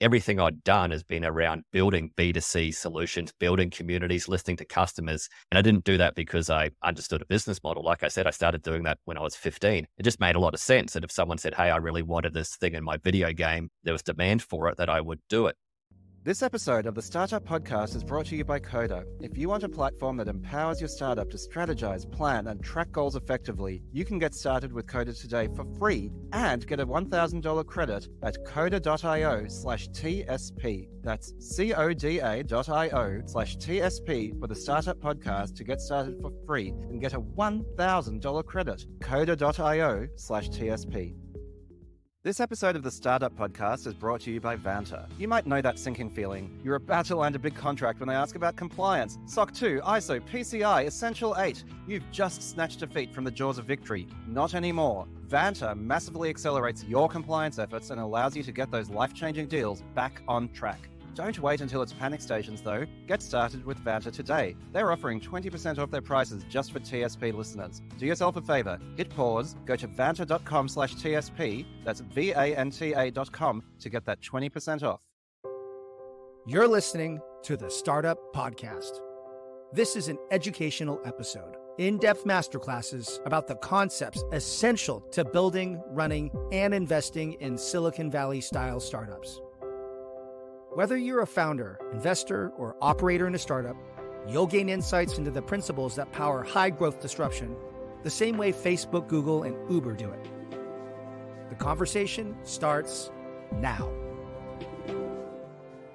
everything I'd done has been around building B2C solutions, building communities, listening to customers. And I didn't do that because I understood a business model. Like I said, I started doing that when I was 15. It just made a lot of sense that if someone said, Hey, I really wanted this thing in my video game, there was demand for it, that I would do it. This episode of the Startup Podcast is brought to you by Coda. If you want a platform that empowers your startup to strategize, plan, and track goals effectively, you can get started with Coda today for free and get a $1,000 credit at coda.io slash TSP. That's C-O-D-A.io slash TSP for the Startup Podcast to get started for free and get a $1,000 credit. Coda.io slash TSP. This episode of the Startup Podcast is brought to you by Vanta. You might know that sinking feeling. You're about to land a big contract when they ask about compliance. SOC 2, ISO, PCI, Essential 8. You've just snatched defeat from the jaws of victory. Not anymore. Vanta massively accelerates your compliance efforts and allows you to get those life changing deals back on track. Don't wait until it's panic stations, though. Get started with Vanta today. They're offering 20% off their prices just for TSP listeners. Do yourself a favor, hit pause, go to vanta.com slash TSP, that's V-A-N-T-A dot com, to get that 20% off. You're listening to the Startup Podcast. This is an educational episode, in depth masterclasses about the concepts essential to building, running, and investing in Silicon Valley style startups. Whether you're a founder, investor, or operator in a startup, you'll gain insights into the principles that power high growth disruption the same way Facebook, Google, and Uber do it. The conversation starts now.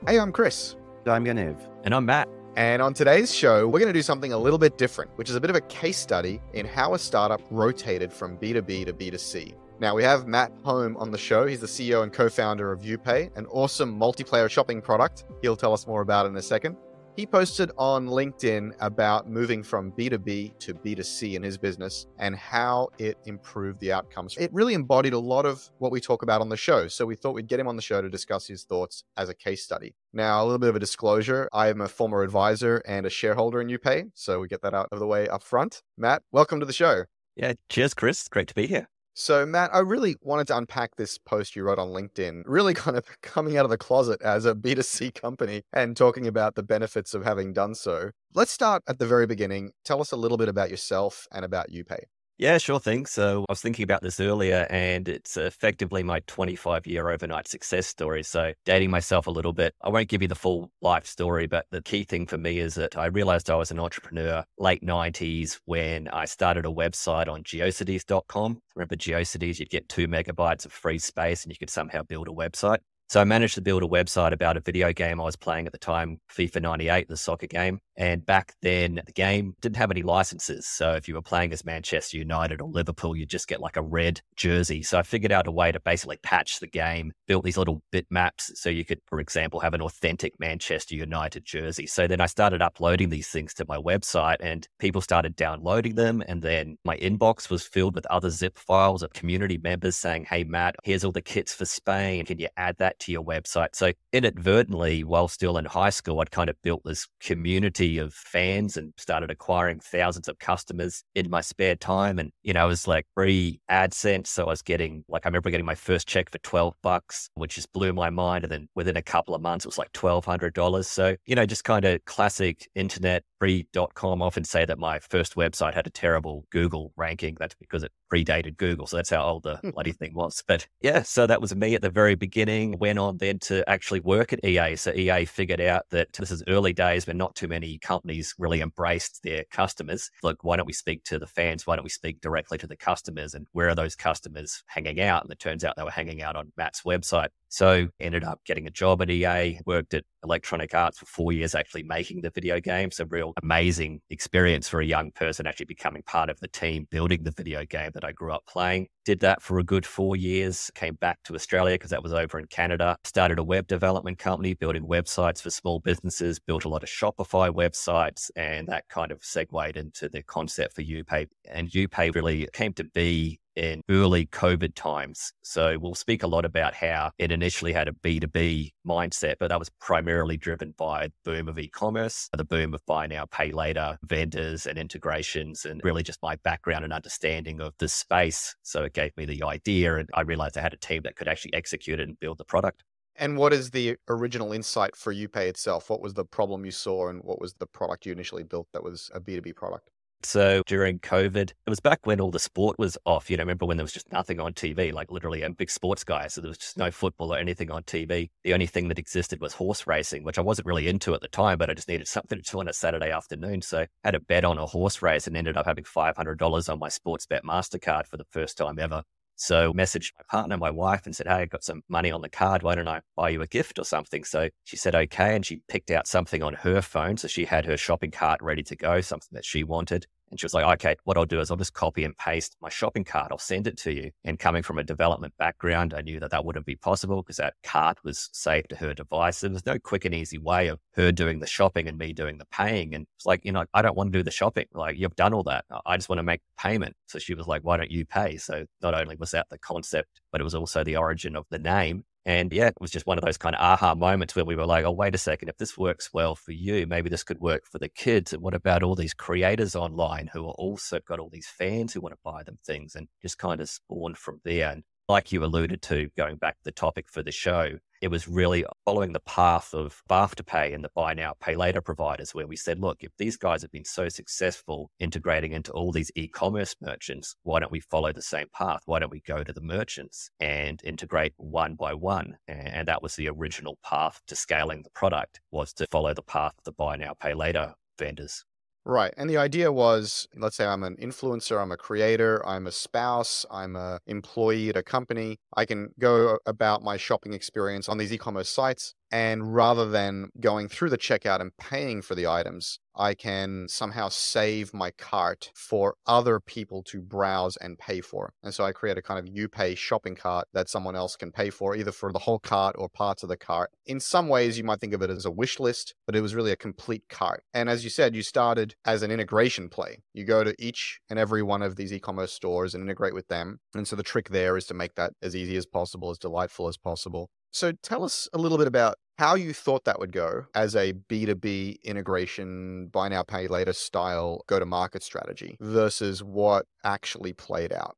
Hey, I'm Chris. I'm Yaniv. And I'm Matt. And on today's show, we're going to do something a little bit different, which is a bit of a case study in how a startup rotated from B2B to B2C. Now, we have Matt Holme on the show. He's the CEO and co founder of YouPay, an awesome multiplayer shopping product. He'll tell us more about in a second. He posted on LinkedIn about moving from B2B to B2C in his business and how it improved the outcomes. It really embodied a lot of what we talk about on the show. So we thought we'd get him on the show to discuss his thoughts as a case study. Now, a little bit of a disclosure I am a former advisor and a shareholder in YouPay. So we get that out of the way up front. Matt, welcome to the show. Yeah, cheers, Chris. Great to be here. So, Matt, I really wanted to unpack this post you wrote on LinkedIn, really kind of coming out of the closet as a B2C company and talking about the benefits of having done so. Let's start at the very beginning. Tell us a little bit about yourself and about YouPay. Yeah, sure thing. So I was thinking about this earlier, and it's effectively my 25 year overnight success story. So dating myself a little bit, I won't give you the full life story, but the key thing for me is that I realized I was an entrepreneur late 90s when I started a website on geocities.com. Remember GeoCities, you'd get two megabytes of free space and you could somehow build a website. So I managed to build a website about a video game I was playing at the time, FIFA 98, the soccer game. And back then, the game didn't have any licenses. So if you were playing as Manchester United or Liverpool, you'd just get like a red jersey. So I figured out a way to basically patch the game, built these little bitmaps so you could, for example, have an authentic Manchester United jersey. So then I started uploading these things to my website and people started downloading them. And then my inbox was filled with other zip files of community members saying, Hey, Matt, here's all the kits for Spain. Can you add that to your website? So inadvertently, while still in high school, I'd kind of built this community of fans and started acquiring thousands of customers in my spare time. And, you know, I was like free AdSense. So I was getting, like, I remember getting my first check for 12 bucks, which just blew my mind. And then within a couple of months, it was like $1,200. So, you know, just kind of classic internet free.com. Often say that my first website had a terrible Google ranking. That's because it predated Google. So that's how old the hmm. bloody thing was. But yeah, so that was me at the very beginning. Went on then to actually work at EA. So EA figured out that this is early days when not too many companies really embraced their customers. Look, why don't we speak to the fans? Why don't we speak directly to the customers? And where are those customers hanging out? And it turns out they were hanging out on Matt's website. So ended up getting a job at EA, worked at Electronic Arts for four years, actually making the video games. A real amazing experience for a young person actually becoming part of the team building the video game that I grew up playing. Did that for a good four years, came back to Australia because that was over in Canada, started a web development company building websites for small businesses, built a lot of Shopify websites, and that kind of segued into the concept for YouPay. And YouPay really came to be in early COVID times. So we'll speak a lot about how it initially had a B2B mindset, but that was primarily driven by the boom of e-commerce, the boom of buy now, pay later vendors and integrations, and really just my background and understanding of the space. So it gave me the idea and I realized I had a team that could actually execute it and build the product. And what is the original insight for YouPay itself? What was the problem you saw and what was the product you initially built that was a B2B product? So during COVID, it was back when all the sport was off. You know, remember when there was just nothing on TV, like literally a big sports guy. So there was just no football or anything on TV. The only thing that existed was horse racing, which I wasn't really into at the time, but I just needed something to do on a Saturday afternoon. So I had a bet on a horse race and ended up having $500 on my sports bet MasterCard for the first time ever. So messaged my partner, my wife, and said, Hey, I've got some money on the card. Why don't I buy you a gift or something? So she said, Okay. And she picked out something on her phone. So she had her shopping cart ready to go, something that she wanted. And she was like, okay, what I'll do is I'll just copy and paste my shopping cart. I'll send it to you. And coming from a development background, I knew that that wouldn't be possible because that cart was saved to her device. There was no quick and easy way of her doing the shopping and me doing the paying. And it's like, you know, I don't want to do the shopping. Like, you've done all that. I just want to make payment. So she was like, why don't you pay? So not only was that the concept, but it was also the origin of the name. And yeah, it was just one of those kind of aha moments where we were like, oh, wait a second, if this works well for you, maybe this could work for the kids. And what about all these creators online who are also got all these fans who want to buy them things and just kind of spawned from there. And like you alluded to, going back to the topic for the show, it was really following the path of Afterpay and the buy now, pay later providers, where we said, look, if these guys have been so successful integrating into all these e commerce merchants, why don't we follow the same path? Why don't we go to the merchants and integrate one by one? And that was the original path to scaling the product was to follow the path of the buy now, pay later vendors. Right. And the idea was let's say I'm an influencer, I'm a creator, I'm a spouse, I'm a employee at a company. I can go about my shopping experience on these e-commerce sites and rather than going through the checkout and paying for the items, I can somehow save my cart for other people to browse and pay for. And so I create a kind of YouPay shopping cart that someone else can pay for, either for the whole cart or parts of the cart. In some ways, you might think of it as a wish list, but it was really a complete cart. And as you said, you started as an integration play. You go to each and every one of these e commerce stores and integrate with them. And so the trick there is to make that as easy as possible, as delightful as possible. So tell us a little bit about how you thought that would go as a B2B integration, buy now, pay later style go to market strategy versus what actually played out.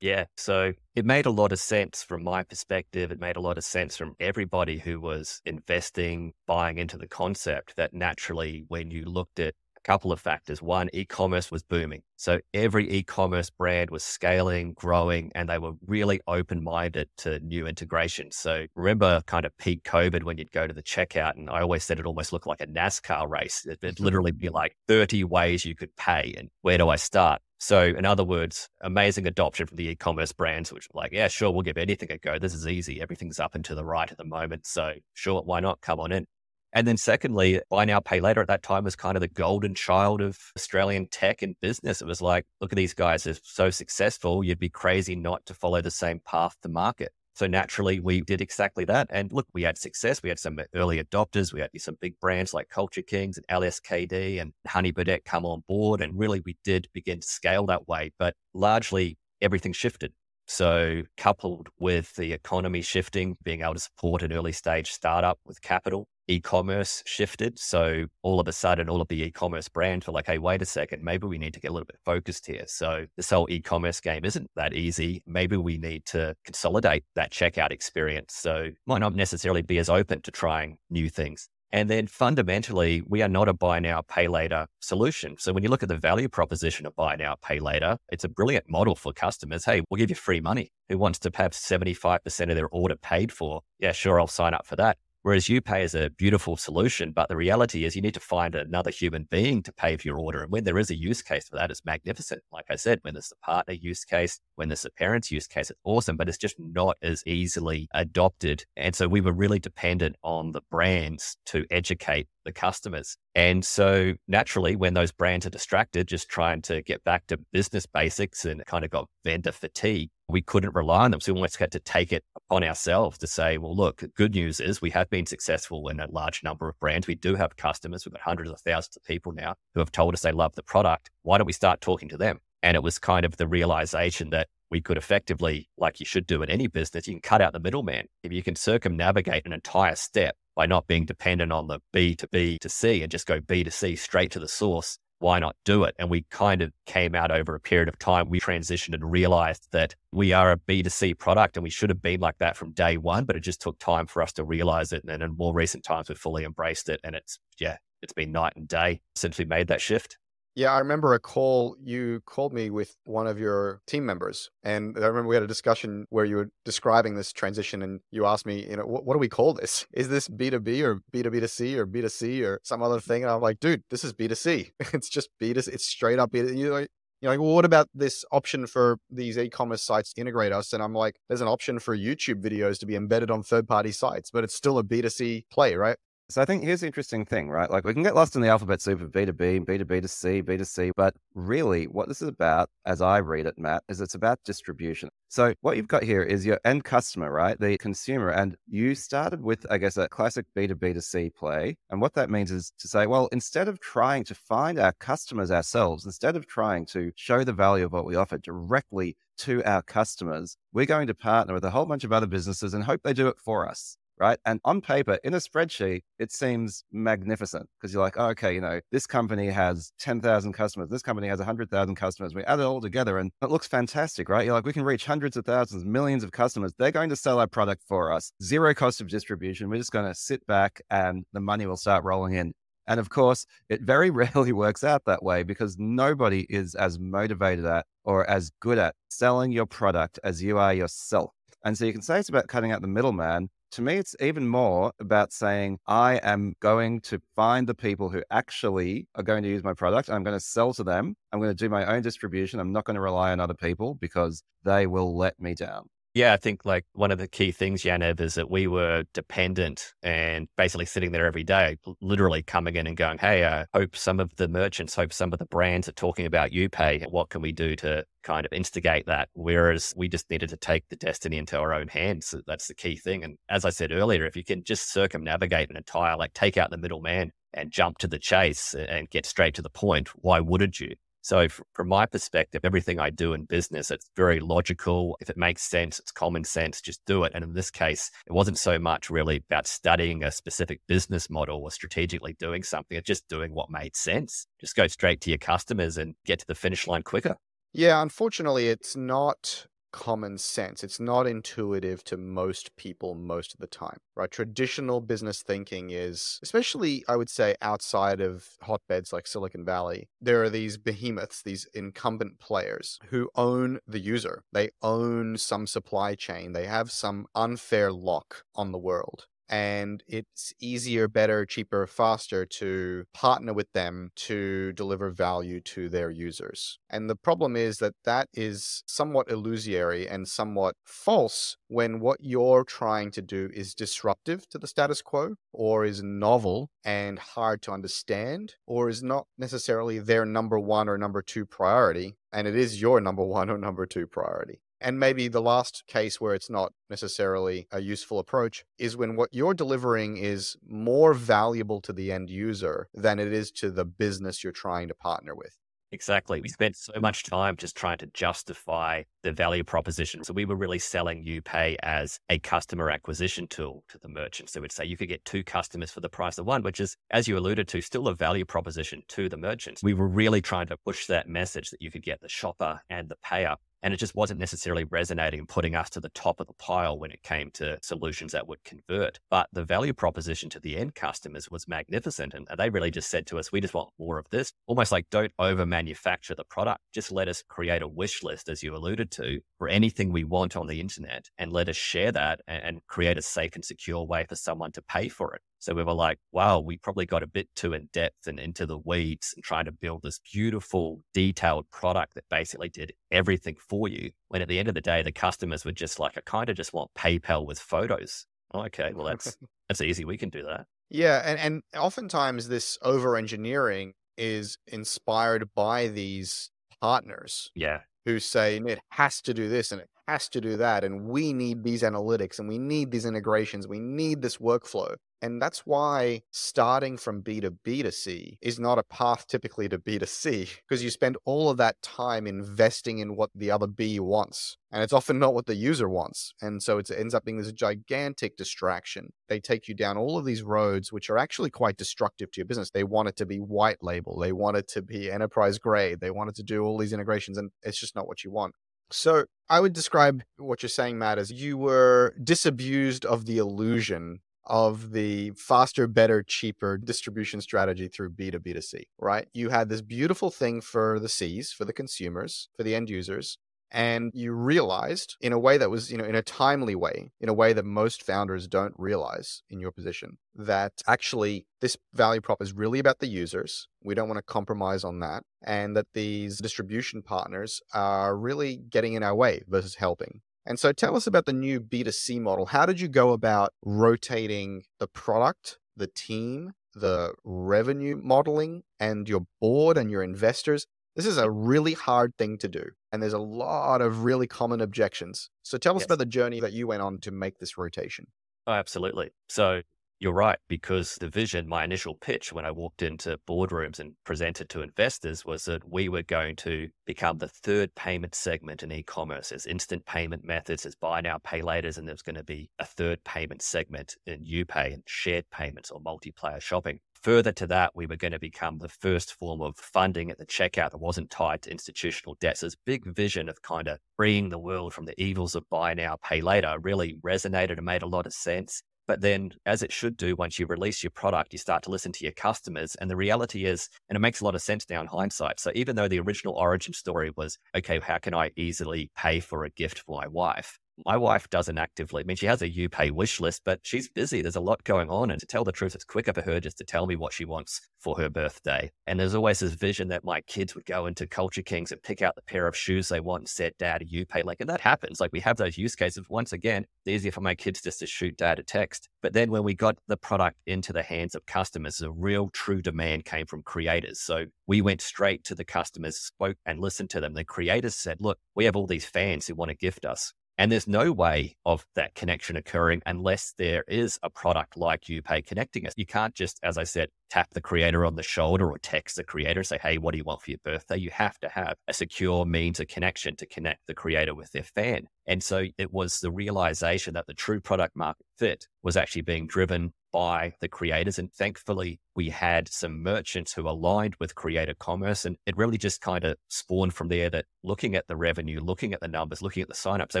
Yeah. So it made a lot of sense from my perspective. It made a lot of sense from everybody who was investing, buying into the concept that naturally, when you looked at couple of factors. One, e commerce was booming. So every e commerce brand was scaling, growing, and they were really open minded to new integrations. So remember kind of peak COVID when you'd go to the checkout, and I always said it almost looked like a NASCAR race. It'd literally be like 30 ways you could pay, and where do I start? So, in other words, amazing adoption from the e commerce brands, which were like, yeah, sure, we'll give anything a go. This is easy. Everything's up and to the right at the moment. So, sure, why not? Come on in. And then secondly, buy now, pay later at that time was kind of the golden child of Australian tech and business. It was like, look at these guys, they're so successful. You'd be crazy not to follow the same path to market. So naturally, we did exactly that. And look, we had success. We had some early adopters. We had some big brands like Culture Kings and LSKD and Honey Birdette come on board. And really, we did begin to scale that way. But largely, everything shifted. So, coupled with the economy shifting, being able to support an early stage startup with capital, e-commerce shifted. So all of a sudden, all of the e-commerce brands were like, "Hey, wait a second, maybe we need to get a little bit focused here." So this whole e-commerce game isn't that easy. Maybe we need to consolidate that checkout experience. So might not necessarily be as open to trying new things. And then fundamentally, we are not a buy now, pay later solution. So when you look at the value proposition of buy now, pay later, it's a brilliant model for customers. Hey, we'll give you free money. Who wants to have 75% of their order paid for? Yeah, sure, I'll sign up for that. Whereas YouPay is a beautiful solution, but the reality is you need to find another human being to pay for your order. And when there is a use case for that, it's magnificent. Like I said, when there's a partner use case, when there's a parent's use case, it's awesome, but it's just not as easily adopted. And so we were really dependent on the brands to educate the customers. And so naturally, when those brands are distracted, just trying to get back to business basics and kind of got vendor fatigue, we couldn't rely on them. So we almost had to take it upon ourselves to say, well, look, good news is we have been successful in a large number of brands. We do have customers. We've got hundreds of thousands of people now who have told us they love the product. Why don't we start talking to them? And it was kind of the realization that we could effectively, like you should do in any business, you can cut out the middleman. If you can circumnavigate an entire step by not being dependent on the B to B to C and just go B to C straight to the source, why not do it? And we kind of came out over a period of time. We transitioned and realized that we are a B2C product and we should have been like that from day one, but it just took time for us to realize it. And then in more recent times, we've fully embraced it. And it's, yeah, it's been night and day since we made that shift. Yeah, I remember a call you called me with one of your team members. And I remember we had a discussion where you were describing this transition and you asked me, you know, what, what do we call this? Is this B2B or B2B2C or B2C or some other thing? And I'm like, dude, this is B2C. It's just B2C. It's straight up B2C. You're like, you're like, well, what about this option for these e-commerce sites to integrate us? And I'm like, there's an option for YouTube videos to be embedded on third-party sites, but it's still a B2C play, right? So I think here's the interesting thing, right? Like we can get lost in the alphabet soup of B2B, B2B to C, B2C, but really what this is about, as I read it, Matt, is it's about distribution. So what you've got here is your end customer, right? The consumer. And you started with, I guess, a classic B2B to C play. And what that means is to say, well, instead of trying to find our customers ourselves, instead of trying to show the value of what we offer directly to our customers, we're going to partner with a whole bunch of other businesses and hope they do it for us right? And on paper, in a spreadsheet, it seems magnificent because you're like, oh, okay, you know, this company has 10,000 customers, this company has 100,000 customers. We add it all together and it looks fantastic, right? You're like, we can reach hundreds of thousands, millions of customers. They're going to sell our product for us, zero cost of distribution. We're just going to sit back and the money will start rolling in. And of course, it very rarely works out that way because nobody is as motivated at or as good at selling your product as you are yourself. And so you can say it's about cutting out the middleman, to me, it's even more about saying, I am going to find the people who actually are going to use my product. I'm going to sell to them. I'm going to do my own distribution. I'm not going to rely on other people because they will let me down. Yeah, I think like one of the key things, Yaniv, is that we were dependent and basically sitting there every day, literally coming in and going, Hey, I hope some of the merchants, hope some of the brands are talking about YouPay. What can we do to kind of instigate that? Whereas we just needed to take the destiny into our own hands. That's the key thing. And as I said earlier, if you can just circumnavigate an entire, like take out the middleman and jump to the chase and get straight to the point, why wouldn't you? So, from my perspective, everything I do in business, it's very logical. If it makes sense, it's common sense, just do it. And in this case, it wasn't so much really about studying a specific business model or strategically doing something, it's just doing what made sense. Just go straight to your customers and get to the finish line quicker. Yeah, unfortunately, it's not common sense. It's not intuitive to most people most of the time, right? Traditional business thinking is, especially I would say outside of hotbeds like Silicon Valley, there are these behemoths, these incumbent players who own the user. They own some supply chain. They have some unfair lock on the world and it's easier, better, cheaper, faster to partner with them to deliver value to their users. And the problem is that that is somewhat illusory and somewhat false when what you're trying to do is disruptive to the status quo or is novel and hard to understand or is not necessarily their number one or number two priority and it is your number one or number two priority. And maybe the last case where it's not necessarily a useful approach is when what you're delivering is more valuable to the end user than it is to the business you're trying to partner with. Exactly. We spent so much time just trying to justify the value proposition. So we were really selling YouPay as a customer acquisition tool to the merchants. So we'd say you could get two customers for the price of one, which is, as you alluded to, still a value proposition to the merchants. We were really trying to push that message that you could get the shopper and the payer and it just wasn't necessarily resonating and putting us to the top of the pile when it came to solutions that would convert. But the value proposition to the end customers was magnificent. And they really just said to us, we just want more of this. Almost like don't over manufacture the product. Just let us create a wish list, as you alluded to, for anything we want on the internet and let us share that and create a safe and secure way for someone to pay for it. So we were like, wow, we probably got a bit too in depth and into the weeds and trying to build this beautiful, detailed product that basically did everything for you. When at the end of the day, the customers were just like, I kind of just want PayPal with photos. Oh, okay, well that's that's easy. We can do that. Yeah, and and oftentimes this over engineering is inspired by these partners. Yeah. Who say it has to do this and it has to do that and we need these analytics and we need these integrations we need this workflow And that's why starting from B to B to C is not a path typically to B to C, because you spend all of that time investing in what the other B wants. And it's often not what the user wants. And so it ends up being this gigantic distraction. They take you down all of these roads, which are actually quite destructive to your business. They want it to be white label, they want it to be enterprise grade, they want it to do all these integrations, and it's just not what you want. So I would describe what you're saying, Matt, as you were disabused of the illusion of the faster, better, cheaper distribution strategy through B2B2C, right? You had this beautiful thing for the Cs, for the consumers, for the end users, and you realized in a way that was you know in a timely way in a way that most founders don't realize in your position that actually this value prop is really about the users we don't want to compromise on that and that these distribution partners are really getting in our way versus helping and so tell us about the new b2c model how did you go about rotating the product the team the revenue modeling and your board and your investors this is a really hard thing to do, and there's a lot of really common objections. So tell us yes. about the journey that you went on to make this rotation. Oh, absolutely. So you're right, because the vision, my initial pitch when I walked into boardrooms and presented to investors was that we were going to become the third payment segment in e commerce. As instant payment methods, as buy now, pay laters, and there's going to be a third payment segment in YouPay and shared payments or multiplayer shopping. Further to that, we were going to become the first form of funding at the checkout that wasn't tied to institutional debts. This big vision of kind of freeing the world from the evils of buy now, pay later really resonated and made a lot of sense. But then, as it should do, once you release your product, you start to listen to your customers. And the reality is, and it makes a lot of sense now in hindsight. So, even though the original origin story was, okay, how can I easily pay for a gift for my wife? My wife doesn't actively, I mean, she has a YouPay wish list, but she's busy. There's a lot going on. And to tell the truth, it's quicker for her just to tell me what she wants for her birthday. And there's always this vision that my kids would go into Culture Kings and pick out the pair of shoes they want and said, Dad, YouPay. Like, and that happens. Like, we have those use cases. Once again, it's easier for my kids just to shoot dad a text. But then when we got the product into the hands of customers, the real true demand came from creators. So we went straight to the customers, spoke and listened to them. The creators said, Look, we have all these fans who want to gift us. And there's no way of that connection occurring unless there is a product like YouPay connecting us. You can't just, as I said, tap the creator on the shoulder or text the creator and say, hey, what do you want for your birthday? You have to have a secure means of connection to connect the creator with their fan. And so it was the realization that the true product market fit was actually being driven by the creators. And thankfully, we had some merchants who aligned with creator commerce. And it really just kind of spawned from there that looking at the revenue, looking at the numbers, looking at the signups, they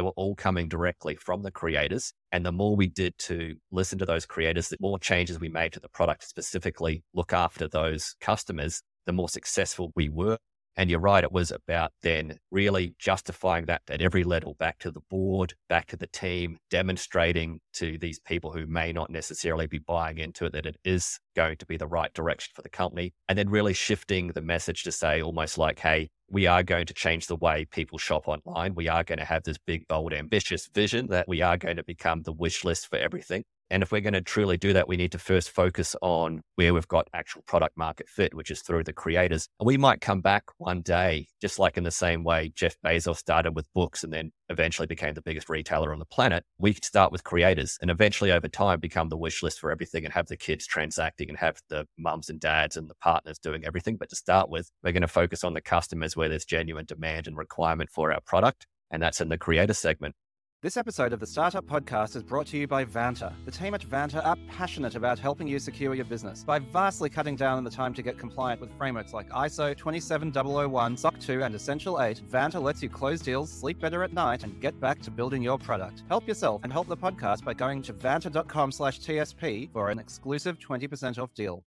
were all coming directly from the creators. And the more we did to listen to those creators, the more changes we made to the product specifically look after those customers, the more successful we were. And you're right, it was about then really justifying that at every level back to the board, back to the team, demonstrating to these people who may not necessarily be buying into it that it is going to be the right direction for the company. And then really shifting the message to say almost like, hey, we are going to change the way people shop online. We are going to have this big, bold, ambitious vision that we are going to become the wish list for everything. And if we're going to truly do that, we need to first focus on where we've got actual product market fit, which is through the creators. And we might come back one day, just like in the same way Jeff Bezos started with books and then eventually became the biggest retailer on the planet. We could start with creators and eventually over time become the wish list for everything and have the kids transacting and have the mums and dads and the partners doing everything. But to start with, we're going to focus on the customers where there's genuine demand and requirement for our product. And that's in the creator segment. This episode of the Startup Podcast is brought to you by Vanta. The team at Vanta are passionate about helping you secure your business by vastly cutting down on the time to get compliant with frameworks like ISO 27001, SOC 2, and Essential 8. Vanta lets you close deals, sleep better at night, and get back to building your product. Help yourself and help the podcast by going to vanta.com slash TSP for an exclusive 20% off deal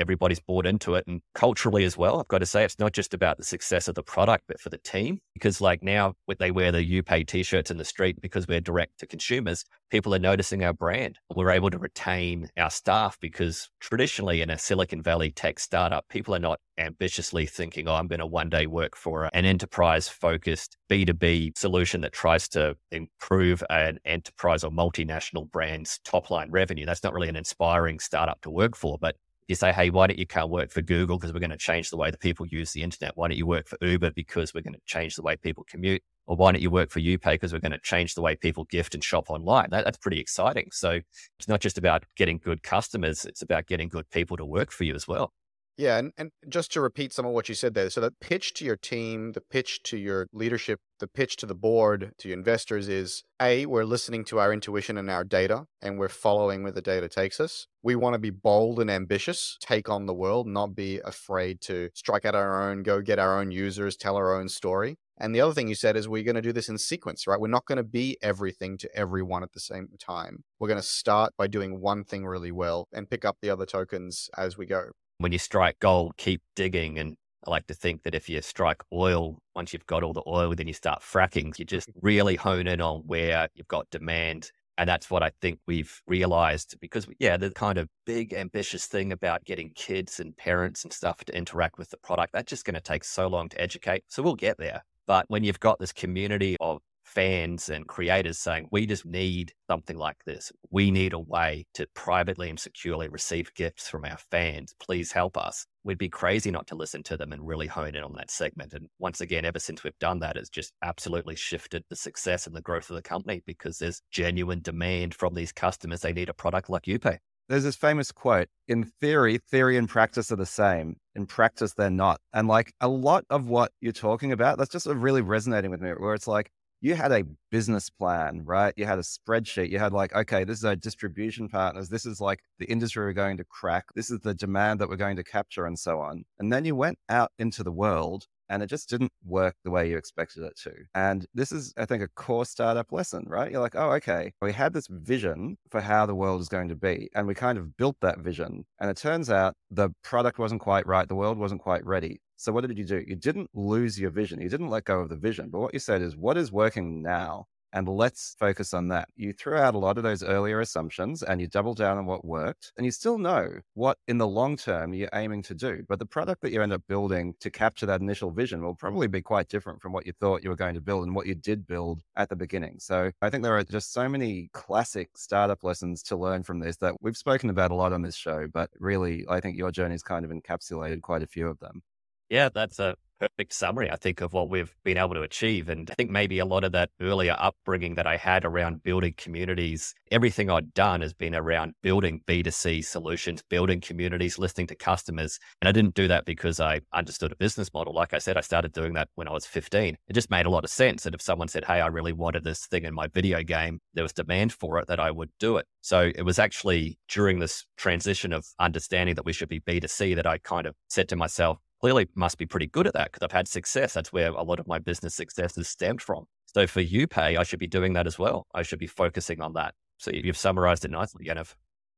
everybody's bought into it and culturally as well. I've got to say, it's not just about the success of the product, but for the team. Because like now, they wear the YouPay t-shirts in the street because we're direct to consumers. People are noticing our brand. We're able to retain our staff because traditionally in a Silicon Valley tech startup, people are not ambitiously thinking, oh, I'm going to one day work for an enterprise focused B2B solution that tries to improve an enterprise or multinational brand's top line revenue. That's not really an inspiring startup to work for, but you say, hey, why don't you come work for Google because we're going to change the way that people use the internet? Why don't you work for Uber because we're going to change the way people commute? or why don't you work for YouPay because we're going to change the way people gift and shop online. That, that's pretty exciting. So it's not just about getting good customers, it's about getting good people to work for you as well. Yeah, and, and just to repeat some of what you said there, so the pitch to your team, the pitch to your leadership, the pitch to the board, to your investors is A, we're listening to our intuition and our data, and we're following where the data takes us. We want to be bold and ambitious, take on the world, not be afraid to strike out our own, go get our own users, tell our own story. And the other thing you said is we're going to do this in sequence, right? We're not going to be everything to everyone at the same time. We're going to start by doing one thing really well and pick up the other tokens as we go when you strike gold, keep digging. And I like to think that if you strike oil, once you've got all the oil, then you start fracking. You just really hone in on where you've got demand. And that's what I think we've realized because, yeah, the kind of big, ambitious thing about getting kids and parents and stuff to interact with the product, that's just going to take so long to educate. So we'll get there. But when you've got this community of fans and creators saying, we just need something like this. We need a way to privately and securely receive gifts from our fans. Please help us. We'd be crazy not to listen to them and really hone in on that segment. And once again, ever since we've done that, it's just absolutely shifted the success and the growth of the company because there's genuine demand from these customers. They need a product like YouPay. There's this famous quote In theory, theory and practice are the same. In practice, they're not. And like a lot of what you're talking about, that's just uh, really resonating with me, where it's like, you had a business plan, right? You had a spreadsheet. You had like, okay, this is our distribution partners. This is like the industry we're going to crack. This is the demand that we're going to capture and so on. And then you went out into the world and it just didn't work the way you expected it to. And this is, I think, a core startup lesson, right? You're like, oh, okay, we had this vision for how the world is going to be, and we kind of built that vision. And it turns out the product wasn't quite right, the world wasn't quite ready. So what did you do? You didn't lose your vision. You didn't let go of the vision. But what you said is, what is working now? And let's focus on that. You threw out a lot of those earlier assumptions and you double down on what worked. And you still know what in the long term you're aiming to do. But the product that you end up building to capture that initial vision will probably be quite different from what you thought you were going to build and what you did build at the beginning. So I think there are just so many classic startup lessons to learn from this that we've spoken about a lot on this show. But really, I think your journey's kind of encapsulated quite a few of them. Yeah, that's a perfect summary, I think, of what we've been able to achieve. And I think maybe a lot of that earlier upbringing that I had around building communities, everything I'd done has been around building B2C solutions, building communities, listening to customers. And I didn't do that because I understood a business model. Like I said, I started doing that when I was 15. It just made a lot of sense that if someone said, Hey, I really wanted this thing in my video game, there was demand for it, that I would do it. So it was actually during this transition of understanding that we should be B2C that I kind of said to myself, clearly must be pretty good at that because I've had success. That's where a lot of my business success is stemmed from. So for YouPay, I should be doing that as well. I should be focusing on that. So you've summarized it nicely, Yaniv.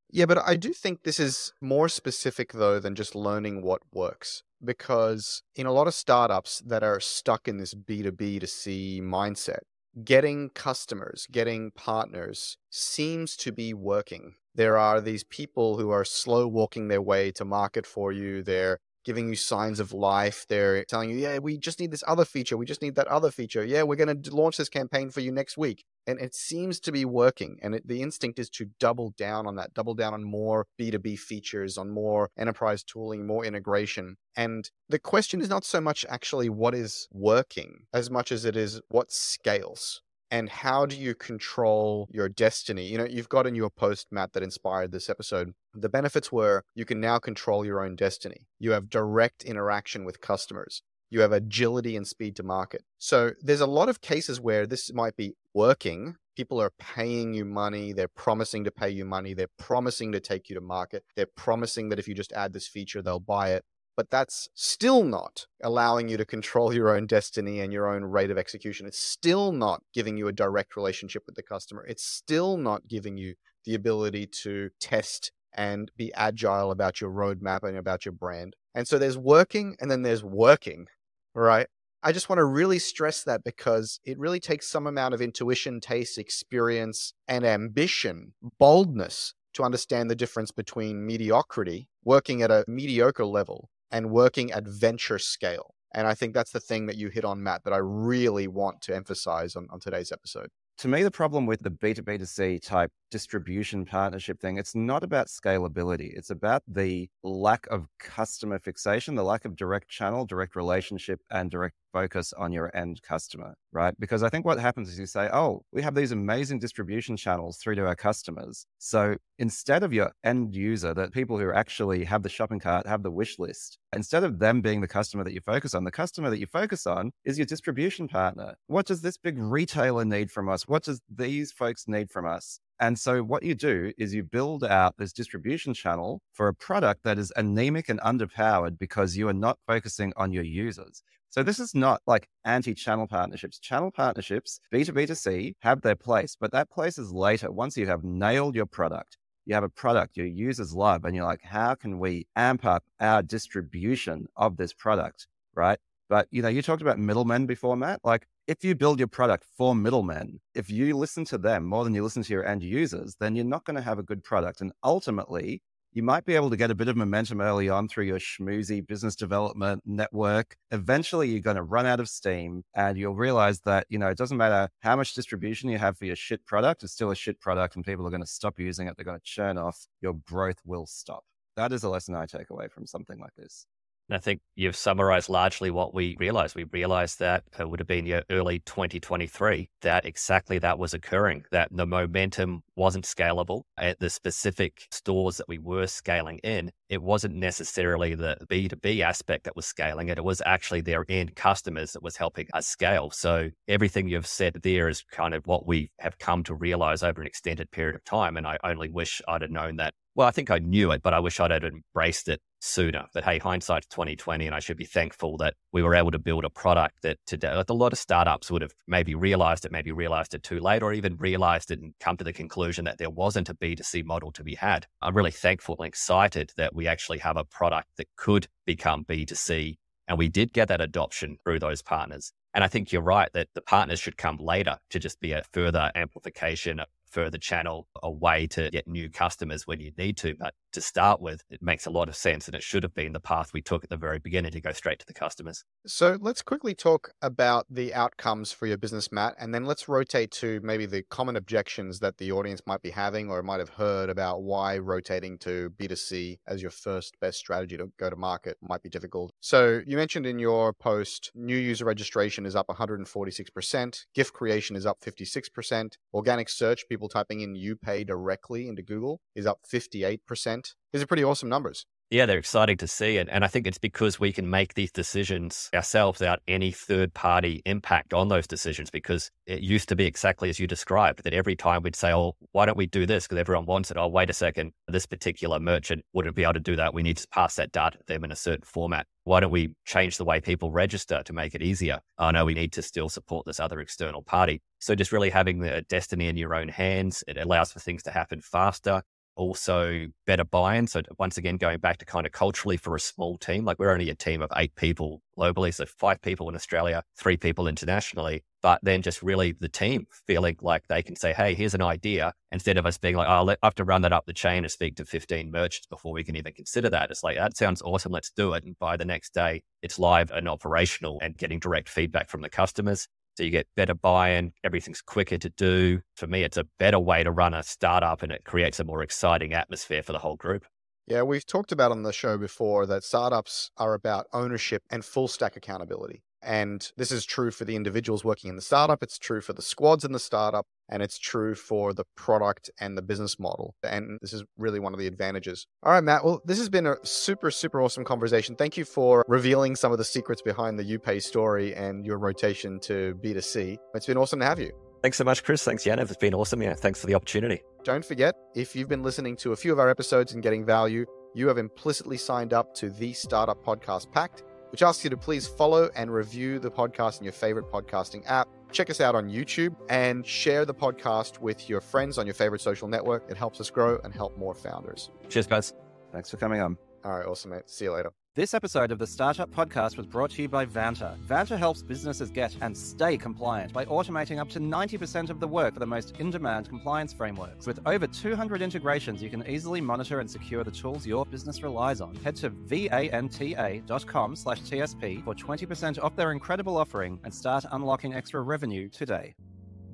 Yeah, but I do think this is more specific though than just learning what works. Because in a lot of startups that are stuck in this B2B to C mindset, getting customers, getting partners seems to be working. There are these people who are slow walking their way to market for you. They're giving you signs of life. They're telling you, yeah, we just need this other feature. We just need that other feature. Yeah, we're going to launch this campaign for you next week. And it seems to be working. And it, the instinct is to double down on that, double down on more B2B features, on more enterprise tooling, more integration. And the question is not so much actually what is working as much as it is what scales and how do you control your destiny? You know, you've got in your post, Matt, that inspired this episode. The benefits were you can now control your own destiny. You have direct interaction with customers. You have agility and speed to market. So there's a lot of cases where this might be working. People are paying you money. They're promising to pay you money. They're promising to take you to market. They're promising that if you just add this feature, they'll buy it but that's still not allowing you to control your own destiny and your own rate of execution. It's still not giving you a direct relationship with the customer. It's still not giving you the ability to test and be agile about your roadmap and about your brand. And so there's working and then there's working, right? I just want to really stress that because it really takes some amount of intuition, taste, experience, and ambition, boldness to understand the difference between mediocrity, working at a mediocre level, and working at venture scale. And I think that's the thing that you hit on, Matt, that I really want to emphasize on, on today's episode. To me, the problem with the B2B2C type distribution partnership thing, it's not about scalability. It's about the lack of customer fixation, the lack of direct channel, direct relationship, and direct focus on your end customer, right? Because I think what happens is you say, oh, we have these amazing distribution channels through to our customers. So instead of your end user, the people who actually have the shopping cart, have the wish list, instead of them being the customer that you focus on, the customer that you focus on is your distribution partner. What does this big retailer need from us? What does these folks need from us? And so what you do is you build out this distribution channel for a product that is anemic and underpowered because you are not focusing on your users. So this is not like anti-channel partnerships. Channel partnerships, B2B2C, have their place, but that place is later once you have nailed your product. You have a product your users love, and you're like, how can we amp up our distribution of this product? Right. But you know, you talked about middlemen before, Matt. Like if you build your product for middlemen, if you listen to them more than you listen to your end users, then you're not going to have a good product. And ultimately, you might be able to get a bit of momentum early on through your schmoozy business development network. Eventually, you're going to run out of steam and you'll realize that, you know, it doesn't matter how much distribution you have for your shit product, it's still a shit product and people are going to stop using it. They're going to churn off. Your growth will stop. That is a lesson I take away from something like this. And I think you've summarized largely what we realized. We realized that it would have been early 2023 that exactly that was occurring, that the momentum wasn't scalable at the specific stores that we were scaling in. It wasn't necessarily the B2B aspect that was scaling it. It was actually their end customers that was helping us scale. So everything you've said there is kind of what we have come to realize over an extended period of time. And I only wish I'd have known that well, I think I knew it, but I wish I'd had embraced it sooner. That hey, hindsight's twenty twenty, and I should be thankful that we were able to build a product that today, like a lot of startups would have maybe realized it, maybe realized it too late, or even realized it and come to the conclusion that there wasn't a B 2 C model to be had. I'm really thankful and excited that we actually have a product that could become B 2 C, and we did get that adoption through those partners. And I think you're right that the partners should come later to just be a further amplification, further channel a way to get new customers when you need to. But to start with, it makes a lot of sense. And it should have been the path we took at the very beginning to go straight to the customers. So let's quickly talk about the outcomes for your business, Matt. And then let's rotate to maybe the common objections that the audience might be having or might have heard about why rotating to B2C as your first best strategy to go to market might be difficult. So you mentioned in your post, new user registration is up 146%, gift creation is up 56%, organic search, people typing in YouPay directly into Google is up 58%. These are pretty awesome numbers. Yeah, they're exciting to see. And, and I think it's because we can make these decisions ourselves without any third party impact on those decisions. Because it used to be exactly as you described that every time we'd say, Oh, why don't we do this? Because everyone wants it. Oh, wait a second. This particular merchant wouldn't be able to do that. We need to pass that data to them in a certain format. Why don't we change the way people register to make it easier? Oh, no, we need to still support this other external party. So just really having the destiny in your own hands, it allows for things to happen faster also better buy-in. So once again, going back to kind of culturally for a small team, like we're only a team of eight people globally, so five people in Australia, three people internationally. But then just really the team feeling like they can say, "Hey, here's an idea," instead of us being like, "Oh, I have to run that up the chain and speak to 15 merchants before we can even consider that." It's like that sounds awesome. Let's do it. And by the next day, it's live and operational and getting direct feedback from the customers. So you get better buy in, everything's quicker to do. For me, it's a better way to run a startup and it creates a more exciting atmosphere for the whole group. Yeah, we've talked about on the show before that startups are about ownership and full stack accountability. And this is true for the individuals working in the startup, it's true for the squads in the startup, and it's true for the product and the business model. And this is really one of the advantages. All right, Matt. Well, this has been a super, super awesome conversation. Thank you for revealing some of the secrets behind the YouPay story and your rotation to B2C. It's been awesome to have you. Thanks so much, Chris. Thanks, Jan. It's been awesome. Yeah, thanks for the opportunity. Don't forget, if you've been listening to a few of our episodes and getting value, you have implicitly signed up to the Startup Podcast Pact which asks you to please follow and review the podcast in your favorite podcasting app. Check us out on YouTube and share the podcast with your friends on your favorite social network. It helps us grow and help more founders. Cheers, guys. Thanks for coming on. All right, awesome, mate. See you later. This episode of the Startup Podcast was brought to you by Vanta. Vanta helps businesses get and stay compliant by automating up to 90% of the work for the most in demand compliance frameworks. With over 200 integrations, you can easily monitor and secure the tools your business relies on. Head to vanta.com slash TSP for 20% off their incredible offering and start unlocking extra revenue today.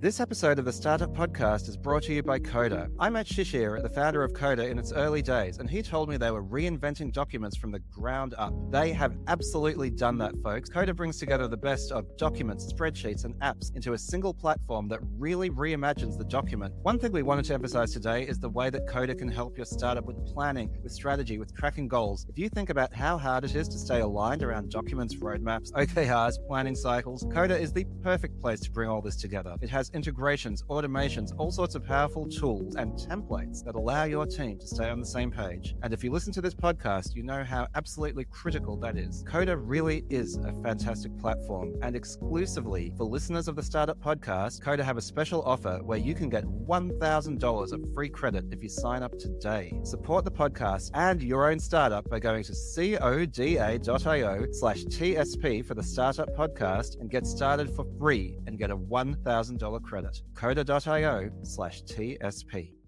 This episode of the Startup Podcast is brought to you by Coda. I met Shishir, the founder of Coda, in its early days, and he told me they were reinventing documents from the ground up. They have absolutely done that, folks. Coda brings together the best of documents, spreadsheets, and apps into a single platform that really reimagines the document. One thing we wanted to emphasize today is the way that Coda can help your startup with planning, with strategy, with tracking goals. If you think about how hard it is to stay aligned around documents, roadmaps, OKRs, planning cycles, Coda is the perfect place to bring all this together. It has integrations, automations, all sorts of powerful tools and templates that allow your team to stay on the same page. And if you listen to this podcast, you know how absolutely critical that is. Coda really is a fantastic platform, and exclusively for listeners of the Startup Podcast, Coda have a special offer where you can get $1,000 of free credit if you sign up today. Support the podcast and your own startup by going to coda.io slash TSP for the Startup Podcast and get started for free and get a $1,000 credit. Coda.io slash TSP.